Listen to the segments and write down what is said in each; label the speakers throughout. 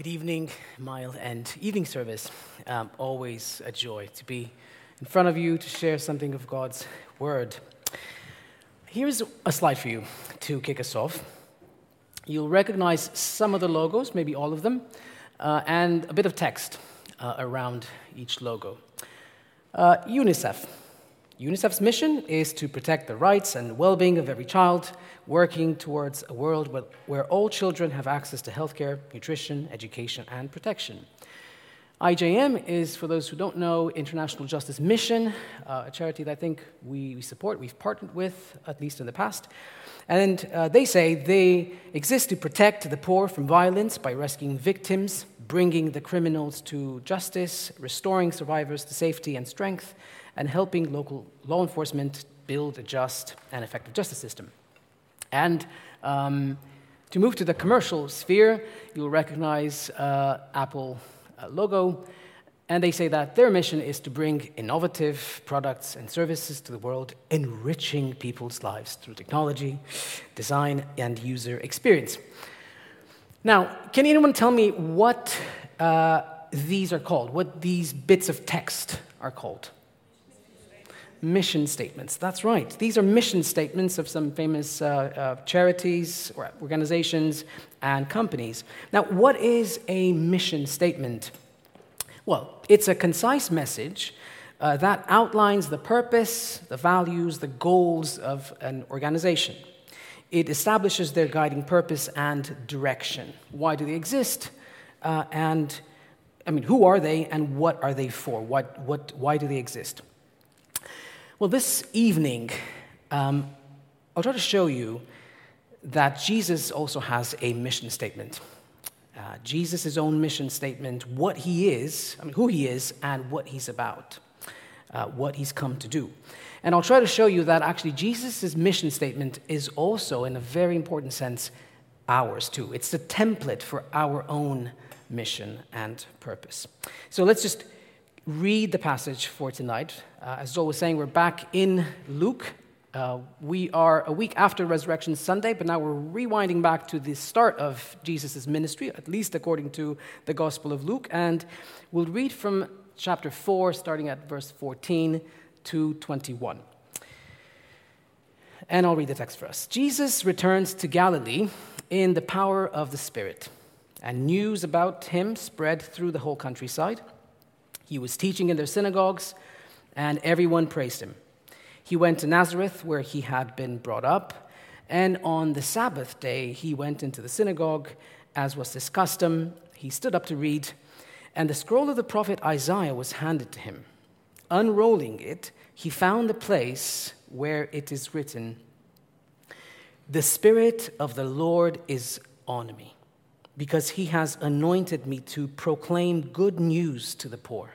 Speaker 1: Good evening, Mile and evening service. Um, always a joy to be in front of you to share something of God's word. Here's a slide for you to kick us off. You'll recognize some of the logos, maybe all of them, uh, and a bit of text uh, around each logo. Uh, UNICEF. UNICEF's mission is to protect the rights and well being of every child, working towards a world where, all children have access to healthcare, nutrition, education, and protection. IJM is, for those who don't know, International Justice Mission, uh, a charity that I think we, we, support, we've partnered with, at least in the past. And uh, they say they exist to protect the poor from violence by rescuing victims, bringing the criminals to justice, restoring survivors to safety and strength, and helping local law enforcement build a just and effective justice system. And um, to move to the commercial sphere, you'll recognize uh, Apple uh, logo, and they say that their mission is to bring innovative products and services to the world, enriching people's lives through technology, design, and user experience. Now, can anyone tell me what uh, these are called? What these bits of text are called? Mission statements. That's right. These are mission statements of some famous uh, uh, charities or organizations and companies. Now, what is a mission statement? Well, it's a concise message uh, that outlines the purpose, the values, the goals of an organization. It establishes their guiding purpose and direction. Why do they exist? Uh, and I mean, who are they and what are they for? What, what, why do they exist? Well, this evening, um, I'll try to show you that Jesus also has a mission statement. Uh, Jesus' own mission statement, what he is, I mean, who he is, and what he's about, uh, what he's come to do. And I'll try to show you that actually Jesus' mission statement is also, in a very important sense, ours too. It's the template for our own mission and purpose. So let's just read the passage for tonight. Uh, as Joel was saying, we're back in Luke. Uh, we are a week after Resurrection Sunday, but now we're rewinding back to the start of Jesus' ministry, at least according to the Gospel of Luke. And we'll read from chapter 4, starting at verse 14 to 21. And I'll read the text for us. Jesus returns to Galilee in the power of the Spirit, and news about him spread through the whole countryside. He was teaching in their synagogues, and everyone praised him. He went to Nazareth, where he had been brought up, and on the Sabbath day he went into the synagogue, as was his custom. He stood up to read, and the scroll of the prophet Isaiah was handed to him. Unrolling it, he found the place where it is written, The Spirit of the Lord is on me, because he has anointed me to proclaim good news to the poor.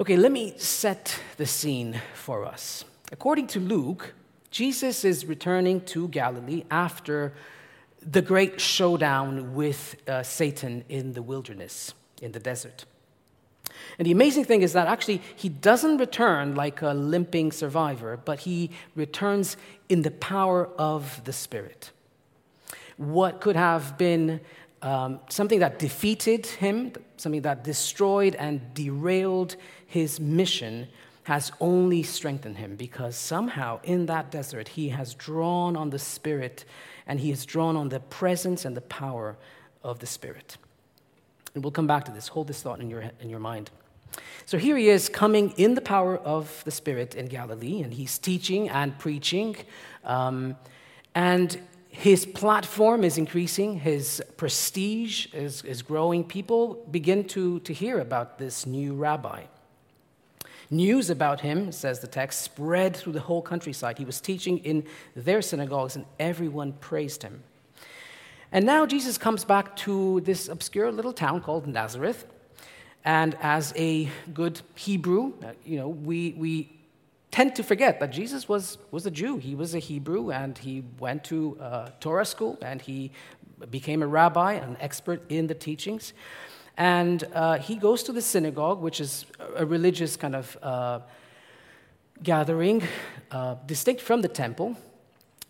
Speaker 1: Okay, let me set the scene for us. According to Luke, Jesus is returning to Galilee after the great showdown with uh, Satan in the wilderness, in the desert. And the amazing thing is that actually he doesn't return like a limping survivor, but he returns in the power of the Spirit. What could have been um, something that defeated him, something that destroyed and derailed his mission has only strengthened him because somehow in that desert he has drawn on the Spirit and he has drawn on the presence and the power of the Spirit. And we'll come back to this. Hold this thought in your, in your mind. So here he is coming in the power of the Spirit in Galilee, and he's teaching and preaching. Um, and his platform is increasing, his prestige is, is growing. People begin to, to hear about this new rabbi. News about him, says the text, spread through the whole countryside. He was teaching in their synagogues, and everyone praised him. And now Jesus comes back to this obscure little town called Nazareth. And as a good Hebrew, uh, you know, we, we tend to forget that Jesus was, was a Jew. He was a Hebrew, and he went to uh, Torah school, and he became a rabbi, an expert in the teachings. And uh, he goes to the synagogue, which is a religious kind of uh, gathering, uh, distinct from the temple,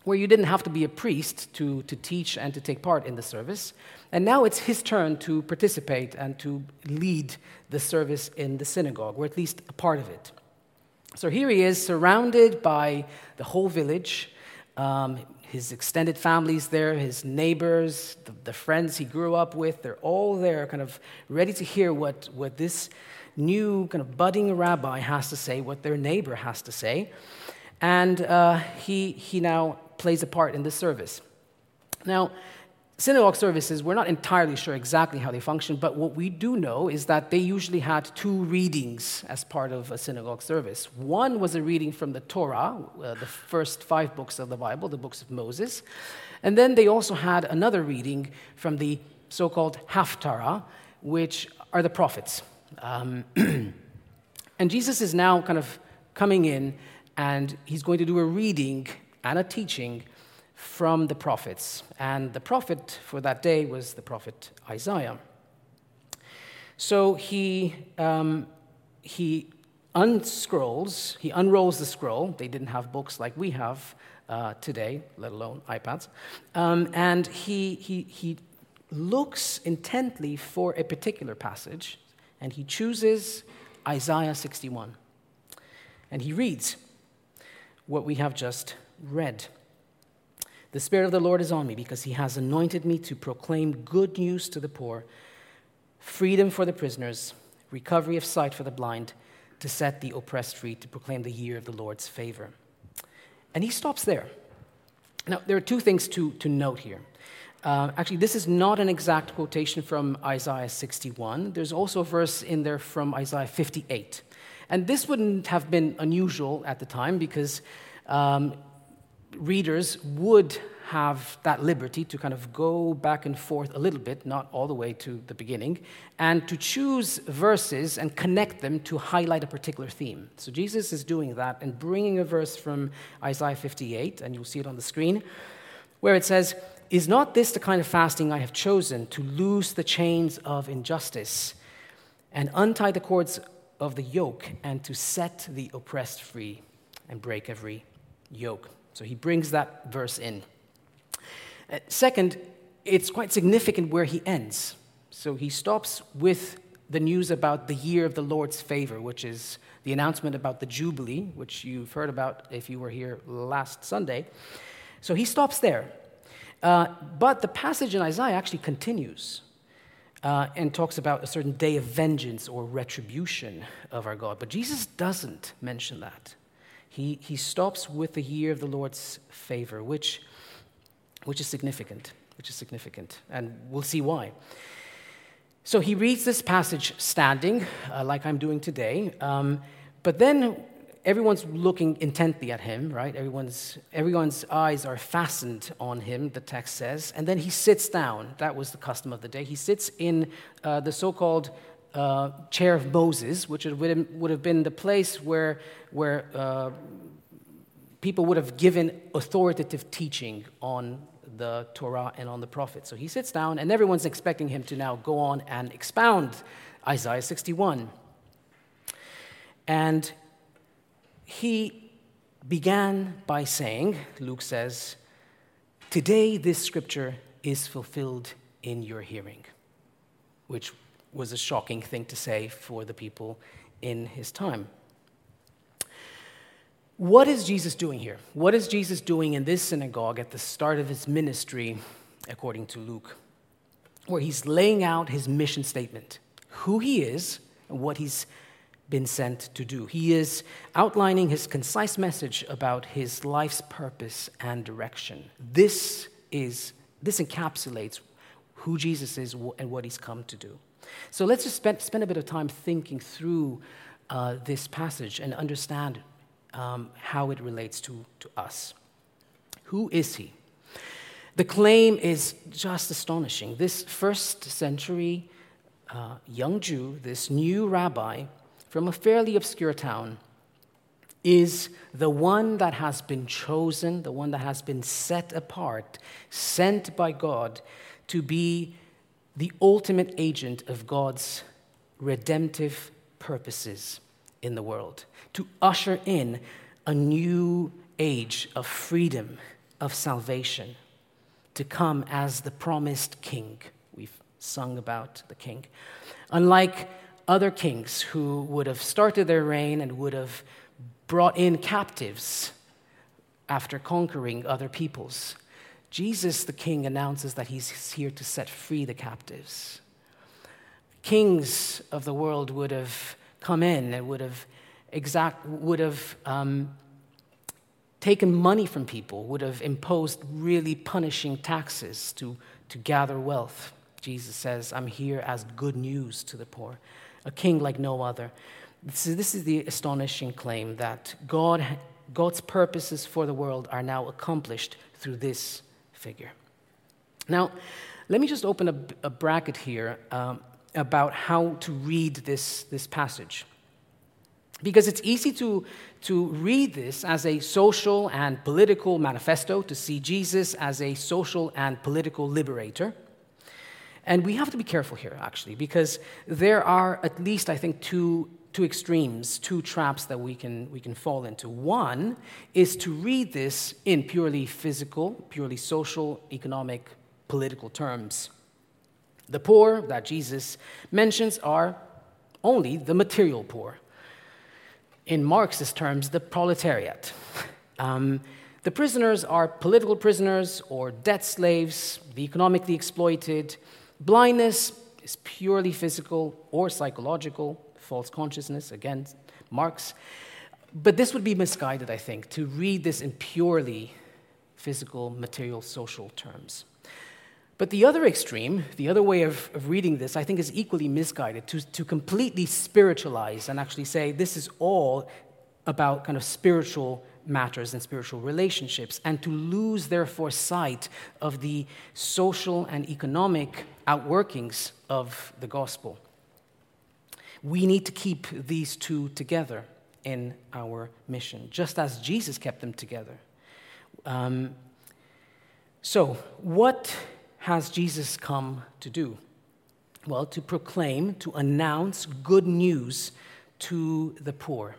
Speaker 1: where you didn't have to be a priest to, to teach and to take part in the service. And now it's his turn to participate and to lead the service in the synagogue, or at least a part of it. So here he is, surrounded by the whole village, um, his extended family's there, his neighbors, the, the, friends he grew up with, they're all there, kind of ready to hear what, what this new kind of budding rabbi has to say, what their neighbor has to say. And uh, he, he now plays a part in this service. Now, synagogue services, we're not entirely sure exactly how they function, but what we do know is that they usually had two readings as part of a synagogue service. One was a reading from the Torah, uh, the first five books of the Bible, the books of Moses. And then they also had another reading from the so called Haftarah, which are the prophets. Um, and Jesus is now kind of coming in and he's going to do a reading and a teaching from the prophets. And the prophet for that day was the prophet Isaiah. So he, um, he unscrolls, he unrolls the scroll. They didn't have books like we have uh, today, let alone iPads. Um, and he, he, he looks intently for a particular passage, and he chooses Isaiah 61. And he reads what we have just read. The Spirit of the Lord is on me because he has anointed me to proclaim good news to the poor, freedom for the prisoners, recovery of sight for the blind, to set the oppressed free, to proclaim the year of the Lord's favor. And he stops there. Now, there are two things to, to note here. Uh, actually, this is not an exact quotation from Isaiah 61. There's also a verse in there from Isaiah 58. And this wouldn't have been unusual at the time because um, readers would have that liberty to kind of go back and forth a little bit, not all the way to the beginning, and to choose verses and connect them to highlight a particular theme. So Jesus is doing that and bringing a verse from Isaiah 58, and you'll see it on the screen, where it says, Is not this the kind of fasting I have chosen to loose the chains of injustice and untie the cords of the yoke and to set the oppressed free and break every yoke? So he brings that verse in. Uh, second, it's quite significant where he ends. So he stops with the news about the year of the Lord's favor, which is the announcement about the Jubilee, which you've heard about if you were here last Sunday. So he stops there. Uh, but the passage in Isaiah actually continues uh, and talks about a certain day of vengeance or retribution of our God. But Jesus doesn't mention that he, he stops with the year of the Lord's favor, which, which is significant, which is significant, and we'll see why. So he reads this passage standing, uh, like I'm doing today, um, but then everyone's looking intently at him, right? Everyone's, everyone's eyes are fastened on him, the text says, and then he sits down. That was the custom of the day. He sits in uh, the so called uh, chair of Moses, which would have been the place where, where uh, people would have given authoritative teaching on the Torah and on the prophets. So he sits down, and everyone's expecting him to now go on and expound Isaiah 61. And he began by saying, Luke says, Today this scripture is fulfilled in your hearing, which was a shocking thing to say for the people in his time. What is Jesus doing here? What is Jesus doing in this synagogue at the start of his ministry, according to Luke? Where he's laying out his mission statement who he is and what he's been sent to do. He is outlining his concise message about his life's purpose and direction. This is this encapsulates who Jesus is and what he's come to do. So let's just spend, spend a bit of time thinking through uh, this passage and understand um, how it relates to, to us. Who is he? The claim is just astonishing. This first century uh, young Jew, this new rabbi from a fairly obscure town, is the one that has been chosen, the one that has been set apart, sent by God to be the ultimate agent of God's redemptive purposes in the world, to usher in a new age of freedom, of salvation, to come as the promised king. We've sung about the king. Unlike other kings who would have started their reign and would have brought in captives after conquering other peoples, Jesus the king announces that he's here to set free the captives. Kings of the world would have come in and would have exact would have um, taken money from people, would have imposed really punishing taxes to, to gather wealth. Jesus says, I'm here as good news to the poor, a king like no other. This is, this is the astonishing claim that God, God's purposes for the world are now accomplished through this figure. Now, let me just open a, a bracket here um, about how to read this, this passage. Because it's easy to, to read this as a social and political manifesto, to see Jesus as a social and political liberator. And we have to be careful here, actually, because there are at least, I think, two, two extremes, two traps that we can, we can fall into. One is to read this in purely physical, purely social, economic, political terms. The poor that Jesus mentions are only the material poor. In Marxist terms, the proletariat. Um, the prisoners are political prisoners or debt slaves, the economically exploited, Blindness is purely physical or psychological, false consciousness, again, Marx. But this would be misguided, I think, to read this in purely physical, material, social terms. But the other extreme, the other way of, of reading this, I think is equally misguided to, to completely spiritualize and actually say this is all about kind of spiritual matters and spiritual relationships, and to lose, therefore, sight of the social and economic outworkings of the gospel. We need to keep these two together in our mission, just as Jesus kept them together. Um, so, what has Jesus come to do? Well, to proclaim, to announce good news to the poor.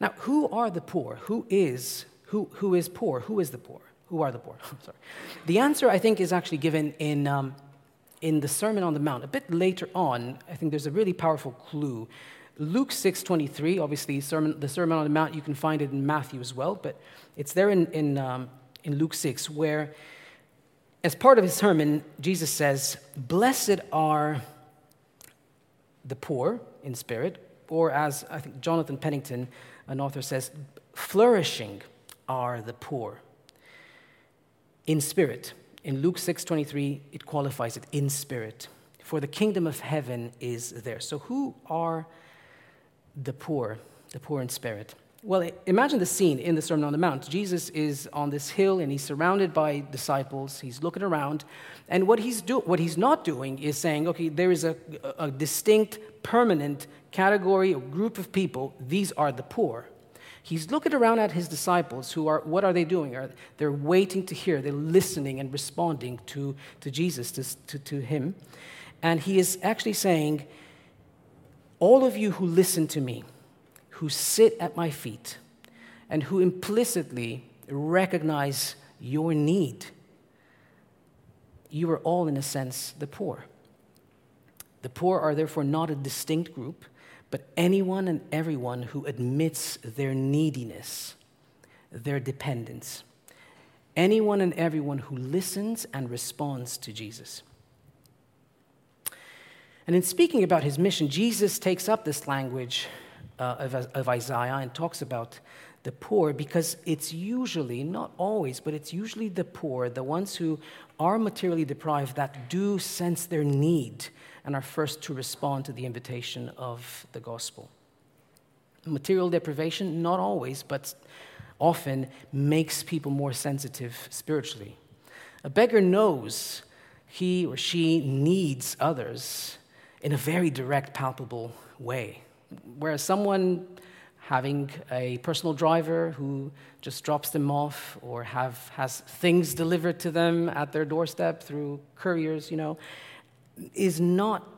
Speaker 1: Now, who are the poor? Who is, who, who is poor? Who is the poor? Who are the poor? Sorry. The answer, I think, is actually given in, um, in the Sermon on the Mount. A bit later on, I think there's a really powerful clue. Luke 6.23, obviously, sermon, the Sermon on the Mount, you can find it in Matthew as well, but it's there in, in, um, in Luke 6, where, as part of his sermon, Jesus says, Blessed are the poor in spirit, or as I think Jonathan Pennington, an author, says, flourishing are the poor in spirit. In Luke 6:23, it qualifies it in spirit. For the kingdom of heaven is there. So who are the poor, the poor in spirit? Well, imagine the scene in the Sermon on the Mount. Jesus is on this hill and he's surrounded by disciples. He's looking around. And what he's, do, what he's not doing is saying, okay, there is a, a distinct, permanent category or group of people. These are the poor. He's looking around at his disciples who are, what are they doing? Are, they're waiting to hear, they're listening and responding to, to Jesus, to, to, to him. And he is actually saying, All of you who listen to me, who sit at my feet, and who implicitly recognize your need, you are all, in a sense, the poor. The poor are therefore not a distinct group but anyone and everyone who admits their neediness, their dependence. Anyone and everyone who listens and responds to Jesus. And in speaking about his mission, Jesus takes up this language uh, of, of Isaiah and talks about the poor because it's usually, not always, but it's usually the poor, the ones who are materially deprived, that do sense their need and are first to respond to the invitation of the gospel. Material deprivation, not always, but often makes people more sensitive spiritually. A beggar knows he or she needs others in a very direct, palpable way. Whereas someone having a personal driver who just drops them off or have, has things delivered to them at their doorstep through couriers, you know, is not,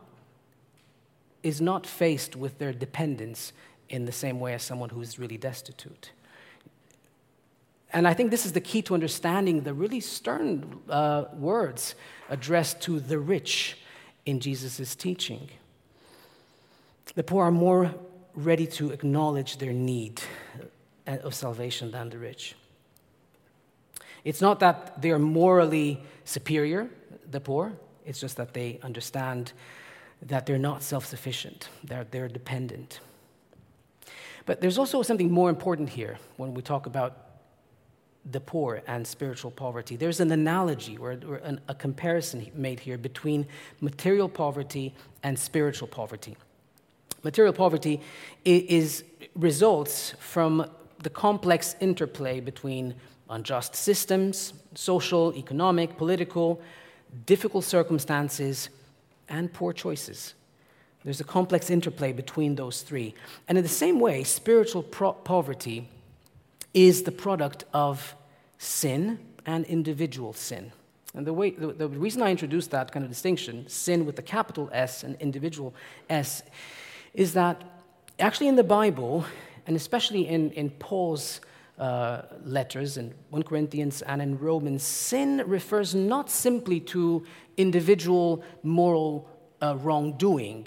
Speaker 1: is not faced with their dependence in the same way as someone who's really destitute. And I think this is the key to understanding the really stern uh, words addressed to the rich in Jesus' teaching. The poor are more ready to acknowledge their need of salvation than the rich. It's not that they are morally superior, the poor, it's just that they understand that they're not self sufficient, they're, they're dependent. But there's also something more important here when we talk about the poor and spiritual poverty. There's an analogy or, a comparison made here between material poverty and spiritual poverty. Material poverty is, results from the complex interplay between unjust systems, social, economic, political, difficult circumstances, and poor choices. There's a complex interplay between those three. And in the same way, spiritual pro- poverty is the product of sin and individual sin. And the, way, the, the reason I introduced that kind of distinction, sin with the capital S and individual S, is that actually in the Bible, and especially in, in Paul's uh, letters in 1 Corinthians and in Romans, sin refers not simply to individual moral uh, wrongdoing,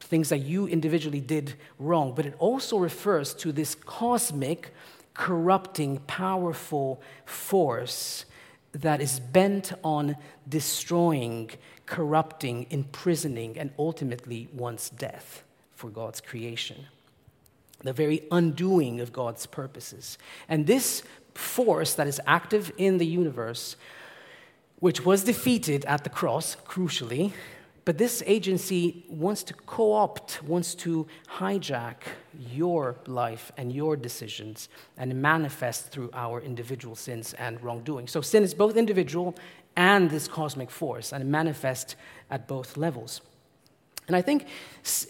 Speaker 1: things that you individually did wrong, but it also refers to this cosmic, corrupting, powerful force that is bent on destroying, corrupting, imprisoning, and ultimately wants death for God's creation the very undoing of God's purposes. And this force that is active in the universe, which was defeated at the cross, crucially, but this agency wants to co opt, wants to hijack your life and your decisions and manifest through our individual sins and wrongdoing. So sin is both individual and this cosmic force, and it manifests at both levels. And I think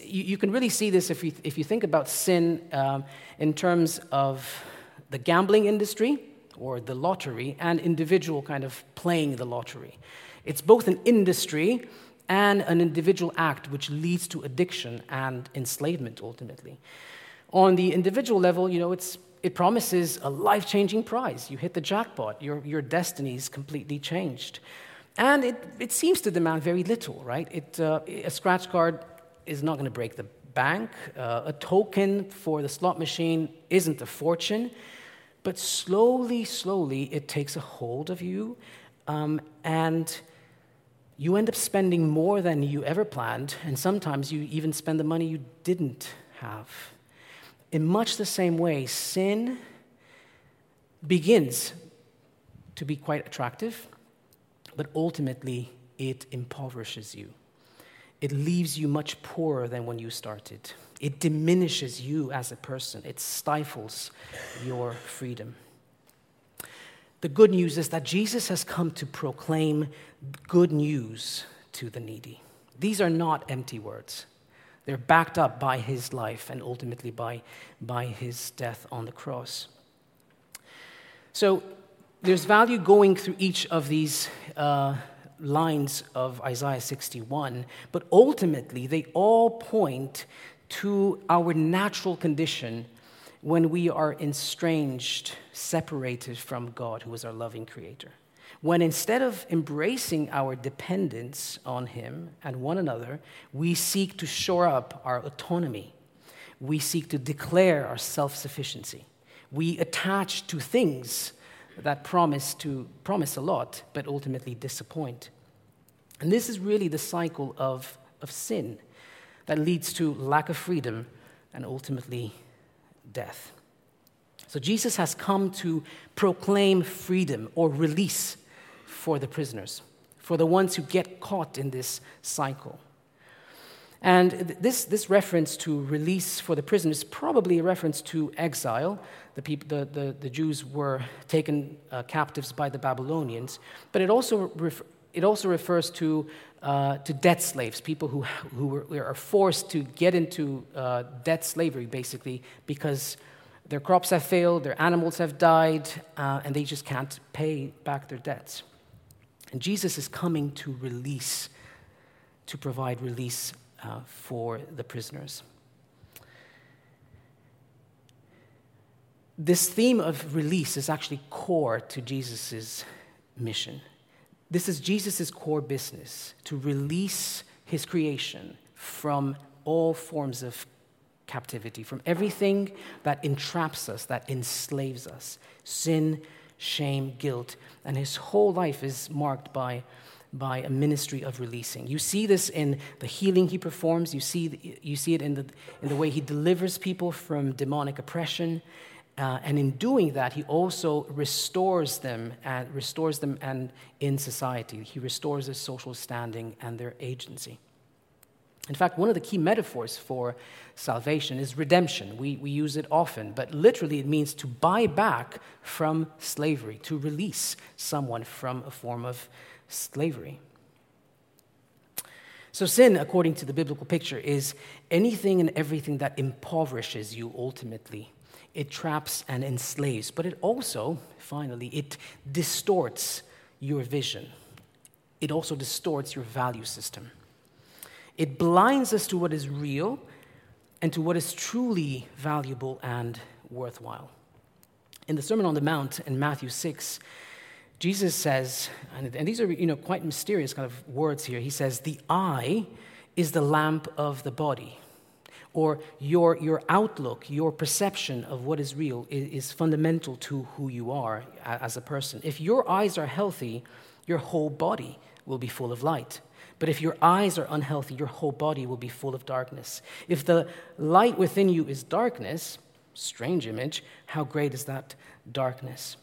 Speaker 1: you, can really see this if you, if you think about sin um, in terms of the gambling industry or the lottery and individual kind of playing the lottery. It's both an industry and an individual act which leads to addiction and enslavement ultimately. On the individual level, you know, it's, it promises a life changing prize. You hit the jackpot, your, your destiny is completely changed. And it, it seems to demand very little, right? It, uh, a scratch card is not going to break the bank. Uh, a token for the slot machine isn't a fortune. But slowly, slowly, it takes a hold of you. Um, and you end up spending more than you ever planned. And sometimes you even spend the money you didn't have. In much the same way, sin begins to be quite attractive but ultimately it impoverishes you. It leaves you much poorer than when you started. It diminishes you as a person. It stifles your freedom. The good news is that Jesus has come to proclaim good news to the needy. These are not empty words. They're backed up by his life and ultimately by, by his death on the cross. So there's value going through each of these uh, lines of Isaiah 61, but ultimately they all point to our natural condition when we are estranged, separated from God, who is our loving creator. When instead of embracing our dependence on Him and one another, we seek to shore up our autonomy. We seek to declare our self sufficiency. We attach to things that promise to promise a lot, but ultimately disappoint. And this is really the cycle of, of sin that leads to lack of freedom and ultimately death. So Jesus has come to proclaim freedom or release for the prisoners, for the ones who get caught in this cycle. And this, this reference to release for the prisoners is probably a reference to exile. The, people, the, the, the Jews were taken uh, captives by the Babylonians, but it also, ref, it also refers to, uh, to debt slaves, people who, who were, are forced to get into uh, debt slavery, basically, because their crops have failed, their animals have died, uh, and they just can't pay back their debts. And Jesus is coming to release, to provide release uh, for the prisoners. This theme of release is actually core to Jesus' mission. This is Jesus' core business to release his creation from all forms of captivity, from everything that entraps us, that enslaves us sin, shame, guilt. And his whole life is marked by by a ministry of releasing. You see this in the healing he performs, you see, you see it in the, in the way he delivers people from demonic oppression. Uh, and in doing that, he also restores them and restores them and in society. He restores their social standing and their agency. In fact, one of the key metaphors for salvation is redemption. We, we use it often, but literally it means to buy back from slavery, to release someone from a form of slavery. So, sin, according to the biblical picture, is anything and everything that impoverishes you ultimately. It traps and enslaves, but it also, finally, it distorts your vision. It also distorts your value system. It blinds us to what is real and to what is truly valuable and worthwhile. In the Sermon on the Mount in Matthew 6, Jesus says, and, these are you know, quite mysterious kind of words here. He says, The eye is the lamp of the body. Or your, your outlook, your perception of what is real is, is fundamental to who you are as a person. If your eyes are healthy, your whole body will be full of light. But if your eyes are unhealthy, your whole body will be full of darkness. If the light within you is darkness, strange image, how great is that darkness?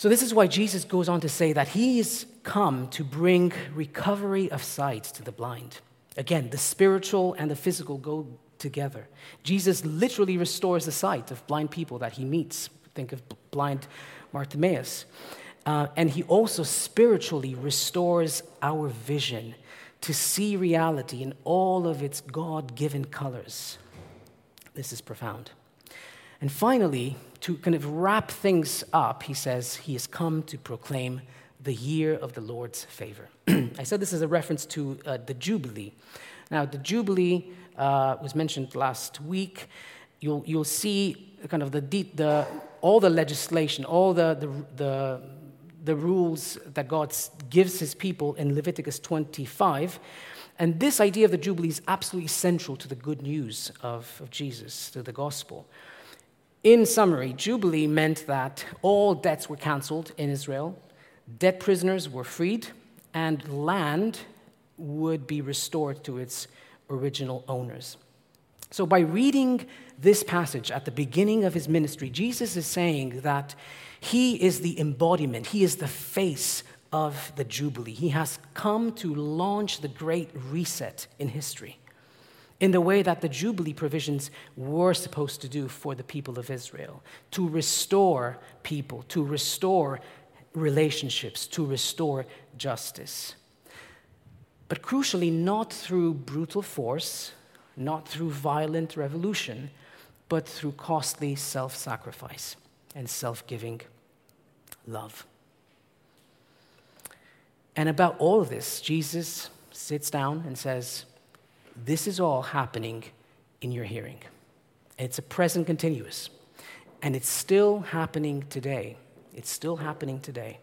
Speaker 1: So, this is why Jesus goes on to say that he's come to bring recovery of sight to the blind. Again, the spiritual and the physical go together. Jesus literally restores the sight of blind people that he meets. Think of blind Bartimaeus. Uh, and he also spiritually restores our vision to see reality in all of its God given colors. This is profound. And finally, to kind of wrap things up, he says he has come to proclaim the year of the Lord's favor. I said this is a reference to uh, the Jubilee. Now, the Jubilee uh, was mentioned last week. You'll, you'll see kind of the, the, all the legislation, all the, the, the, the rules that God gives his people in Leviticus 25. And this idea of the Jubilee is absolutely central to the good news of, of Jesus, to the gospel. In summary, Jubilee meant that all debts were cancelled in Israel, debt prisoners were freed, and land would be restored to its original owners. So, by reading this passage at the beginning of his ministry, Jesus is saying that he is the embodiment, he is the face of the Jubilee. He has come to launch the great reset in history in the way that the Jubilee provisions were supposed to do for the people of Israel to restore people, to restore relationships, to restore justice. But crucially, not through brutal force, not through violent revolution, but through costly self sacrifice and self giving love. And about all of this, Jesus sits down and says, this is all happening in your hearing. It's a present continuous. And it's still happening today. It's still happening today.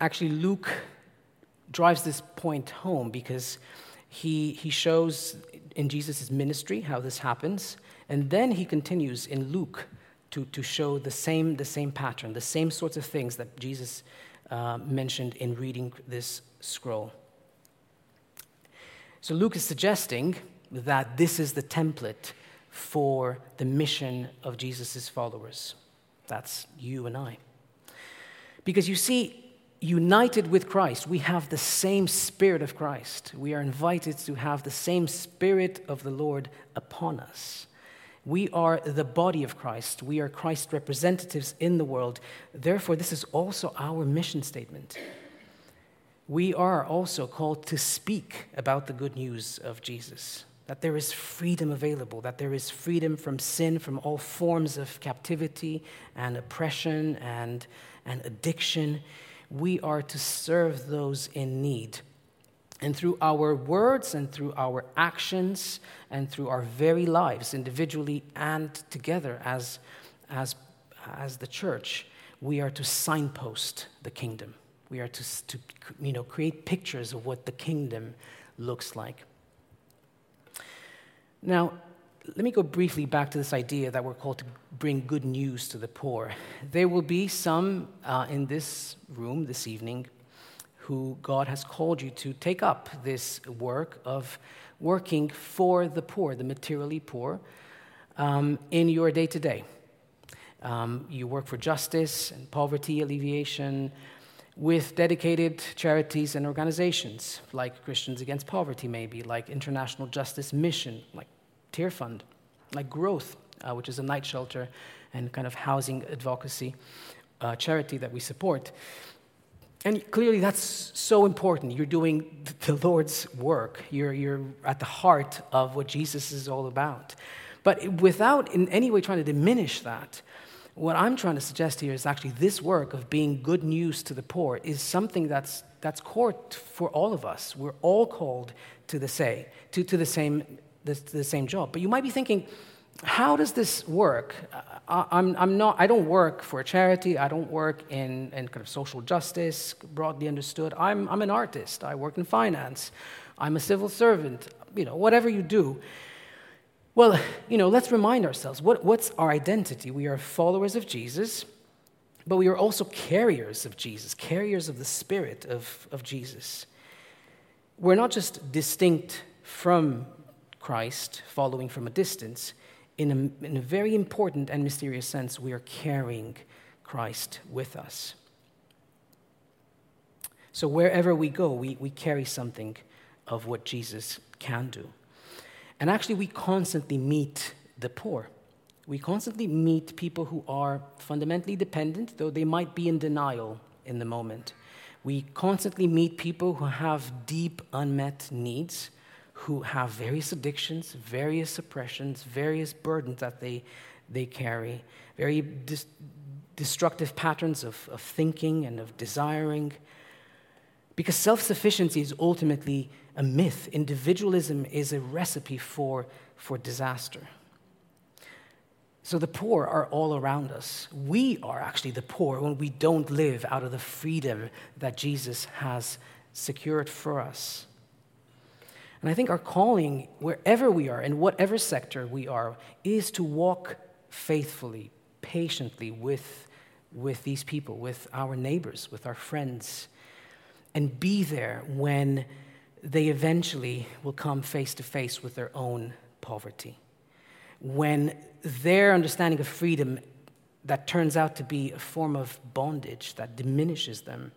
Speaker 1: Actually, Luke drives this point home because he, he shows in Jesus' ministry how this happens. And then he continues in Luke to, to show the same, the same pattern, the same sorts of things that Jesus uh, mentioned in reading this scroll. So Luke is suggesting that this is the template for the mission of Jesus' followers. That's you and I. Because you see, united with Christ, we have the same Spirit of Christ. We are invited to have the same Spirit of the Lord upon us. We are the body of Christ. We are Christ's representatives in the world. Therefore, this is also our mission statement. We are also called to speak about the good news of Jesus that there is freedom available, that there is freedom from sin, from all forms of captivity and oppression and, and addiction. We are to serve those in need. And through our words and through our actions and through our very lives, individually and together as, as, as the church, we are to signpost the kingdom. We are to, to you know, create pictures of what the kingdom looks like. Now, let me go briefly back to this idea that we're called to bring good news to the poor. There will be some uh, in this room this evening who God has called you to take up this work of working for the poor, the materially poor, um, in your day to day. You work for justice and poverty alleviation with dedicated charities and organizations like Christians Against Poverty, maybe, like International Justice Mission, like Tearfund, like Growth, uh, which is a night shelter and kind of housing advocacy uh, charity that we support. And clearly, that's so important. You're doing the Lord's work, you're, you're at the heart of what Jesus is all about. But without in any way trying to diminish that, what I'm trying to suggest here is actually this work of being good news to the poor is something that's, that's core for all of us. We're all called to the, say, to, to the, same, the, the same job. But you might be thinking, how does this work? I, I'm, I'm not, I don't work for a charity. I don't work in, in kind of social justice, broadly understood. I'm, I'm an artist. I work in finance. I'm a civil servant. You know, whatever you do, well, you know, let's remind ourselves what, what's our identity? We are followers of Jesus, but we are also carriers of Jesus, carriers of the Spirit of, of Jesus. We're not just distinct from Christ, following from a distance. In a, in a very important and mysterious sense, we are carrying Christ with us. So wherever we go, we, we carry something of what Jesus can do. And actually, we constantly meet the poor. We constantly meet people who are fundamentally dependent, though they might be in denial in the moment. We constantly meet people who have deep unmet needs, who have various addictions, various oppressions, various burdens that they, they carry, very dis- destructive patterns of, of thinking and of desiring. Because self sufficiency is ultimately a myth. Individualism is a recipe for, for disaster. So the poor are all around us. We are actually the poor when we don't live out of the freedom that Jesus has secured for us. And I think our calling, wherever we are, in whatever sector we are, is to walk faithfully, patiently with, with these people, with our neighbors, with our friends, and be there when they eventually will come face to face with their own poverty. When their understanding of freedom that turns out to be a form of bondage that diminishes them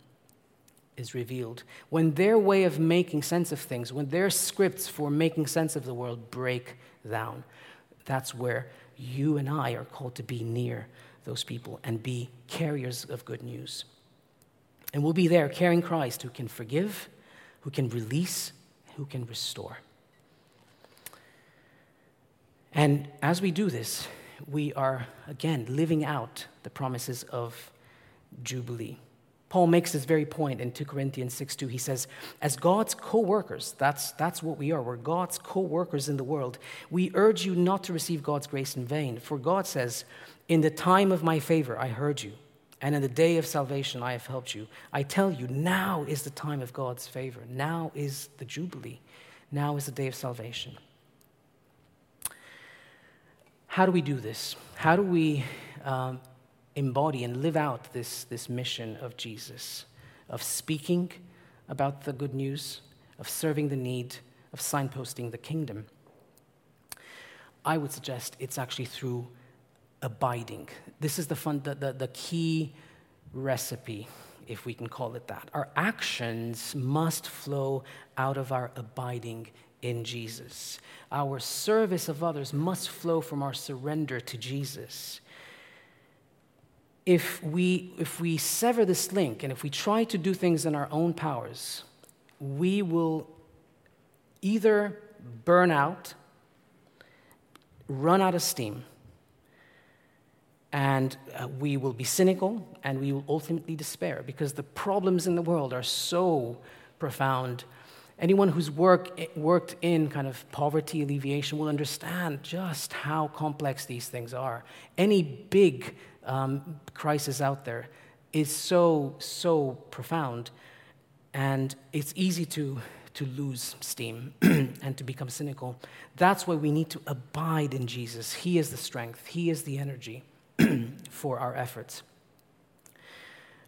Speaker 1: is revealed. When their way of making sense of things, when their scripts for making sense of the world break down, that's where you and I are called to be near those people and be carriers of good news. And we'll be there carrying Christ who can forgive who can release, who can restore. And as we do this, we are again living out the promises of Jubilee. Paul makes this very point in 2 Corinthians 6 2. He says, As God's co workers, that's, that's what we are, we're God's co workers in the world, we urge you not to receive God's grace in vain. For God says, In the time of my favor, I heard you and in the day of salvation I have helped you. I tell you, now is the time of God's favor. Now is the Jubilee. Now is the day of salvation. How do we do this? How do we um, embody and live out this, this mission of Jesus, of speaking about the good news, of serving the need, of signposting the kingdom? I would suggest it's actually through abiding. This is the, fun, the, the, the key recipe if we can call it that. Our actions must flow out of our abiding in Jesus. Our service of others must flow from our surrender to Jesus. If we, if we sever this link and if we try to do things in our own powers, we will either burn out, run out of steam, and uh, we will be cynical and we will ultimately despair because the problems in the world are so profound. Anyone who's work, worked in kind of poverty alleviation will understand just how complex these things are. Any big um, crisis out there is so, so profound, and it's easy to, to lose steam and to become cynical. That's why we need to abide in Jesus. He is the strength, He is the energy. for our efforts.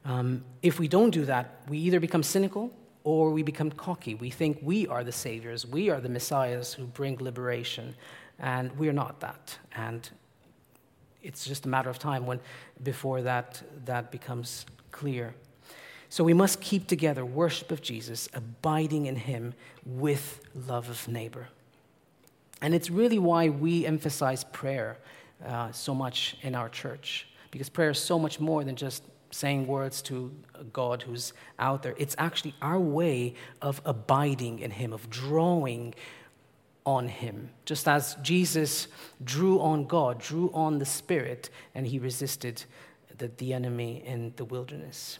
Speaker 1: Um, if we don't do that, we either become cynical or we become cocky. We think we are the saviors, we are the messiahs who bring liberation, and we're not that. And it's just a matter of time when, before that, that becomes clear. So we must keep together worship of Jesus, abiding in him with love of neighbor. And it's really why we emphasize prayer uh, so much in our church because prayer is so much more than just saying words to God who's out there. It's actually our way of abiding in Him, of drawing on Him. Just as Jesus drew on God, drew on the Spirit, and He resisted the, the enemy in the wilderness.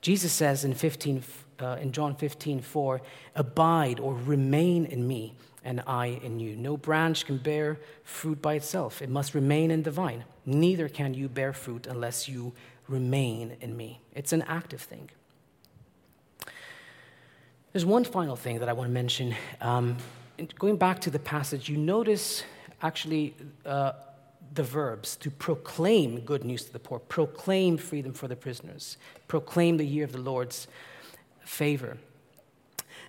Speaker 1: Jesus says in, 15, uh, in John 15, 4, abide or remain in me and I in you. No branch can bear fruit by itself, it must remain in the vine. Neither can you bear fruit unless you remain in me. It's an active thing. There's one final thing that I want to mention. Um, going back to the passage, you notice actually uh, the verbs to proclaim good news to the poor, proclaim freedom for the prisoners, proclaim the year of the Lord's favor.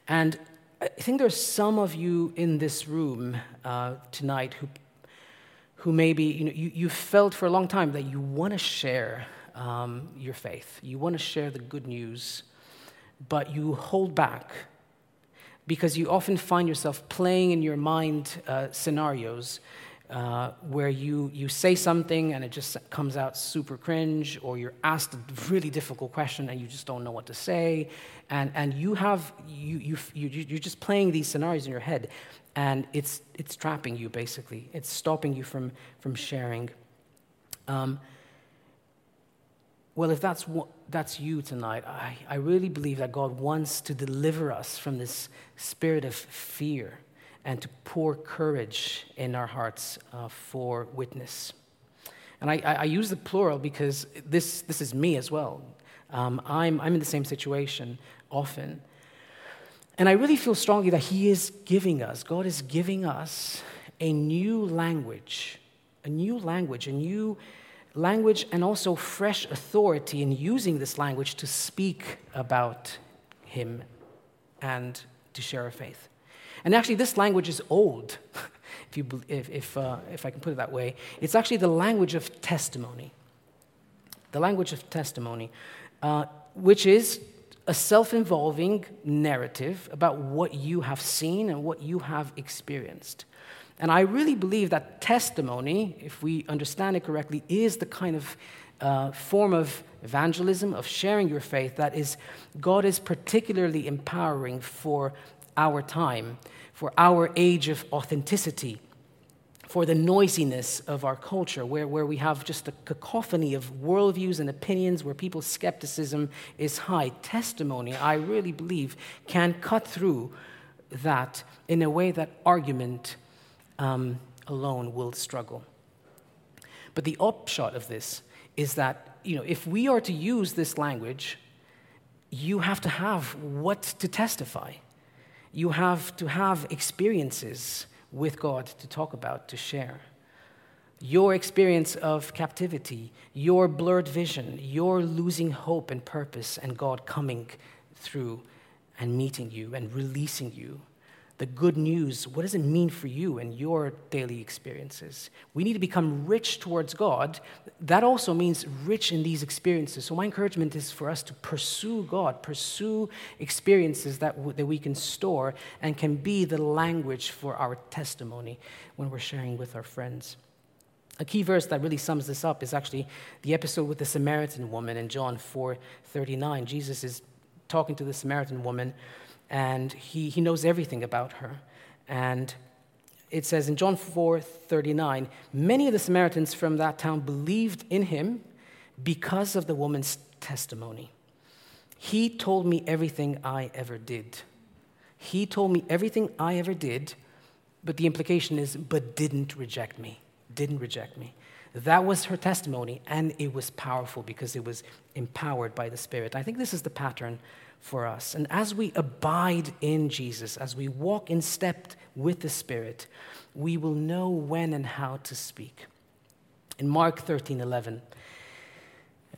Speaker 1: And I think there's some of you in this room uh, tonight who, who maybe you, know, you, you felt for a long time that you want to share um, your faith, you want to share the good news, but you hold back because you often find yourself playing in your mind uh, scenarios uh, where you, you say something and it just comes out super cringe, or you're asked a really difficult question and you just don't know what to say, and, and you have, you, you, you, you're just playing these scenarios in your head, and it's, it's trapping you basically. It's stopping you from, from sharing. Um, well, if that's, what, that's you tonight, I, I really believe that God wants to deliver us from this spirit of fear and to pour courage in our hearts uh, for witness. And I, I, use the plural because this, this is me as well. Um, I'm, I'm in the same situation often. And I really feel strongly that He is giving us, God is giving us a new language, a new language, a new language, and also fresh authority in using this language to speak about Him and to share our faith. And actually, this language is old, if, you, if, if, uh, if I can put it that way. It's actually the language of testimony. The language of testimony, uh, which is a self involving narrative about what you have seen and what you have experienced. And I really believe that testimony, if we understand it correctly, is the kind of uh, form of evangelism, of sharing your faith that is God is particularly empowering for our time, for our age of authenticity, for the noisiness of our culture, where, where we have just a cacophony of worldviews and opinions, where people's skepticism is high. Testimony, I really believe, can cut through that in a way that argument um, alone will struggle. But the upshot of this is that you know, if we are to use this language, you have to have what to testify you have to have experiences with God to talk about, to share. Your experience of captivity, your blurred vision, your losing hope and purpose, and God coming through and meeting you and releasing you. The good news, what does it mean for you and your daily experiences? We need to become rich towards God. That also means rich in these experiences. So, my encouragement is for us to pursue God, pursue experiences that, w- that we can store and can be the language for our testimony when we're sharing with our friends. A key verse that really sums this up is actually the episode with the Samaritan woman in John 4:39. Jesus is talking to the Samaritan woman and he, he knows everything about her. And it says in John 4 39, many of the Samaritans from that town believed in him because of the woman's testimony. He told me everything I ever did. He told me everything I ever did, but the implication is, but didn't reject me. Didn't reject me. That was her testimony, and it was powerful because it was empowered by the Spirit. I think this is the pattern for us. And as we abide in Jesus, as we walk in step with the Spirit, we will know when and how to speak. In Mark 13 11,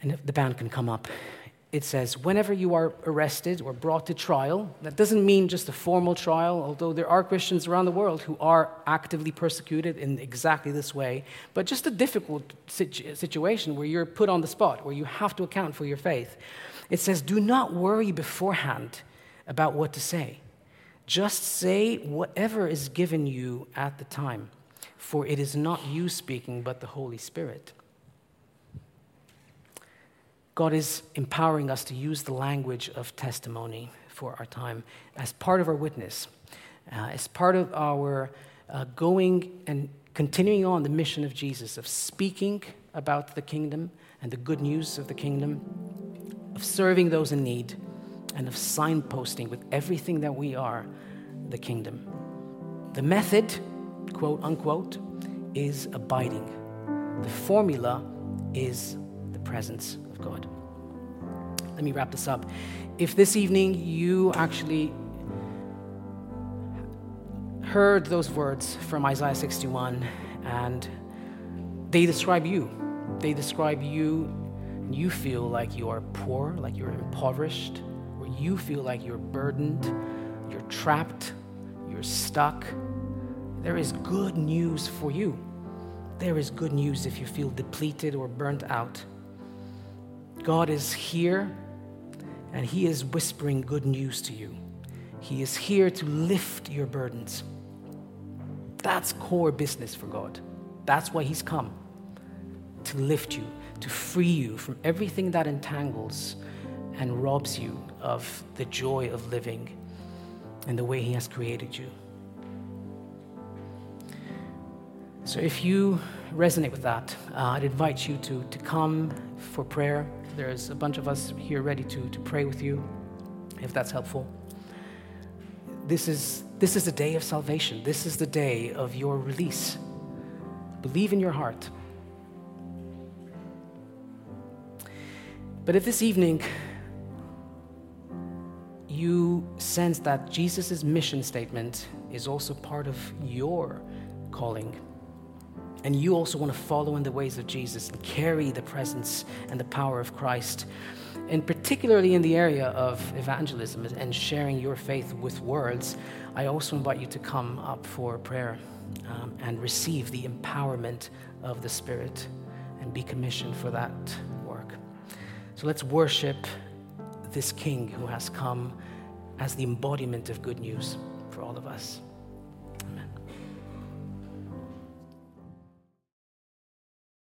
Speaker 1: and the band can come up, it says, Whenever you are arrested or brought to trial, that doesn't mean just a formal trial, although there are Christians around the world who are actively persecuted in exactly this way, but just a difficult situation where you're put on the spot, where you have to account for your faith. It says, Do not worry beforehand about what to say. Just say whatever is given you at the time, for it is not you speaking, but the Holy Spirit. God is empowering us to use the language of testimony for our time as part of our witness, uh, as part of our uh, going and continuing on the mission of Jesus, of speaking about the kingdom and the good news of the kingdom of serving those in need, and of signposting with everything that we are the kingdom. The method, quote unquote, is abiding. The formula is the presence of God. Let me wrap this up. If this evening you actually heard those words from Isaiah 61 and they describe you, they describe you you feel like you are poor, like you're impoverished, or you feel like you're burdened, you're trapped, you're stuck, there is good news for you. There is good news if you feel depleted or burnt out. God is here and He is whispering good news to you. He is here to lift your burdens. That's core business for God. That's why He's come to lift you, to free you from everything that entangles and robs you of the joy of living and the way He has created you. So, if you resonate with that, uh, I'd invite you to, to come for prayer. There's a bunch of us here ready to, to pray with you, if that's helpful. This is, this is the day of salvation. This is the day of your release. Believe in your heart But if this evening you sense that Jesus' mission statement is also part of your calling, and you also want to follow in the ways of Jesus and carry the presence and the power of Christ, and particularly in the area of evangelism and sharing your faith with words, I also invite you to come up for prayer um, and receive the empowerment of the Spirit and be commissioned for that so let's worship this King who has come as the embodiment of good news for all of us.